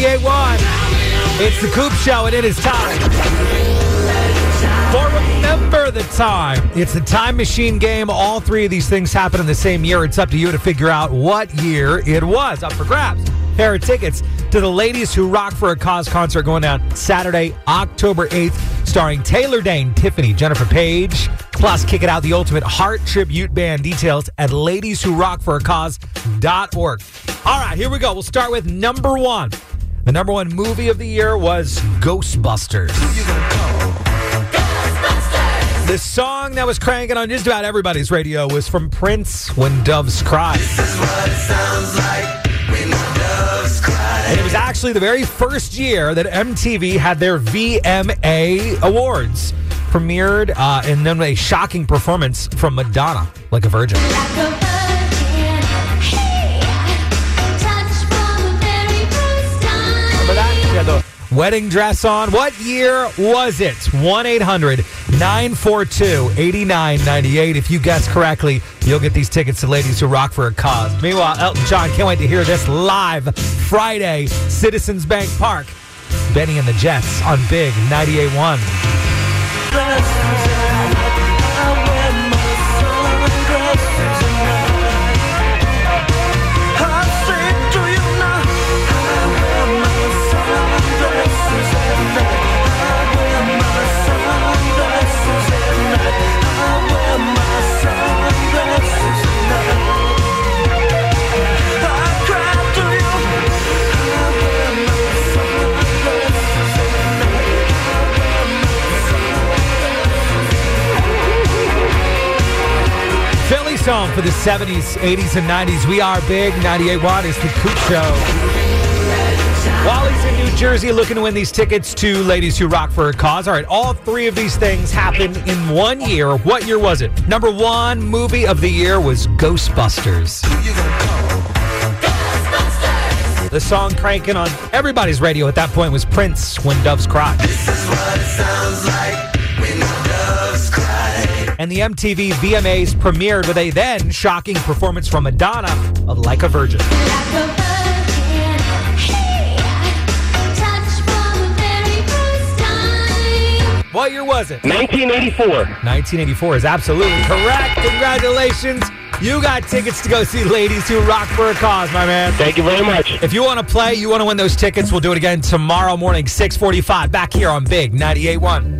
98.1. It's the Coop Show, and it is time. For Remember the Time. It's the time machine game. All three of these things happen in the same year. It's up to you to figure out what year it was. Up for grabs. Pair of tickets to the Ladies Who Rock for a Cause concert going down Saturday, October 8th, starring Taylor Dayne, Tiffany, Jennifer Paige. Plus, kick it out the ultimate heart tribute band details at ladieswhorockforacause.org. All right, here we go. We'll start with number one. The number one movie of the year was Ghostbusters. The song that was cranking on just about everybody's radio was from Prince when Doves Cry. And it was actually the very first year that MTV had their VMA Awards. Premiered uh, and then a shocking performance from Madonna, like a virgin. Remember that? Had the wedding dress on. What year was it? 1 800 942 8998. If you guess correctly, you'll get these tickets to Ladies Who Rock for a Cause. Meanwhile, Elton John, can't wait to hear this live Friday, Citizens Bank Park. Benny and the Jets on Big 98.1. Philly song for the 70s, 80s, and 90s. We are big. 98 Watt is the Coop Show. Wally's in New Jersey looking to win these tickets to Ladies Who Rock for a Cause. All right, all three of these things happened in one year. What year was it? Number one movie of the year was Ghostbusters. The song cranking on everybody's radio at that point was Prince when Doves Cry. And the MTV VMAs premiered with a then shocking performance from Madonna of Like a Virgin. What year was it? 1984. 1984 is absolutely correct. Congratulations. You got tickets to go see Ladies Who Rock for a Cause, my man. Thank you very much. If you want to play, you want to win those tickets, we'll do it again tomorrow morning, 645, back here on Big 98.1.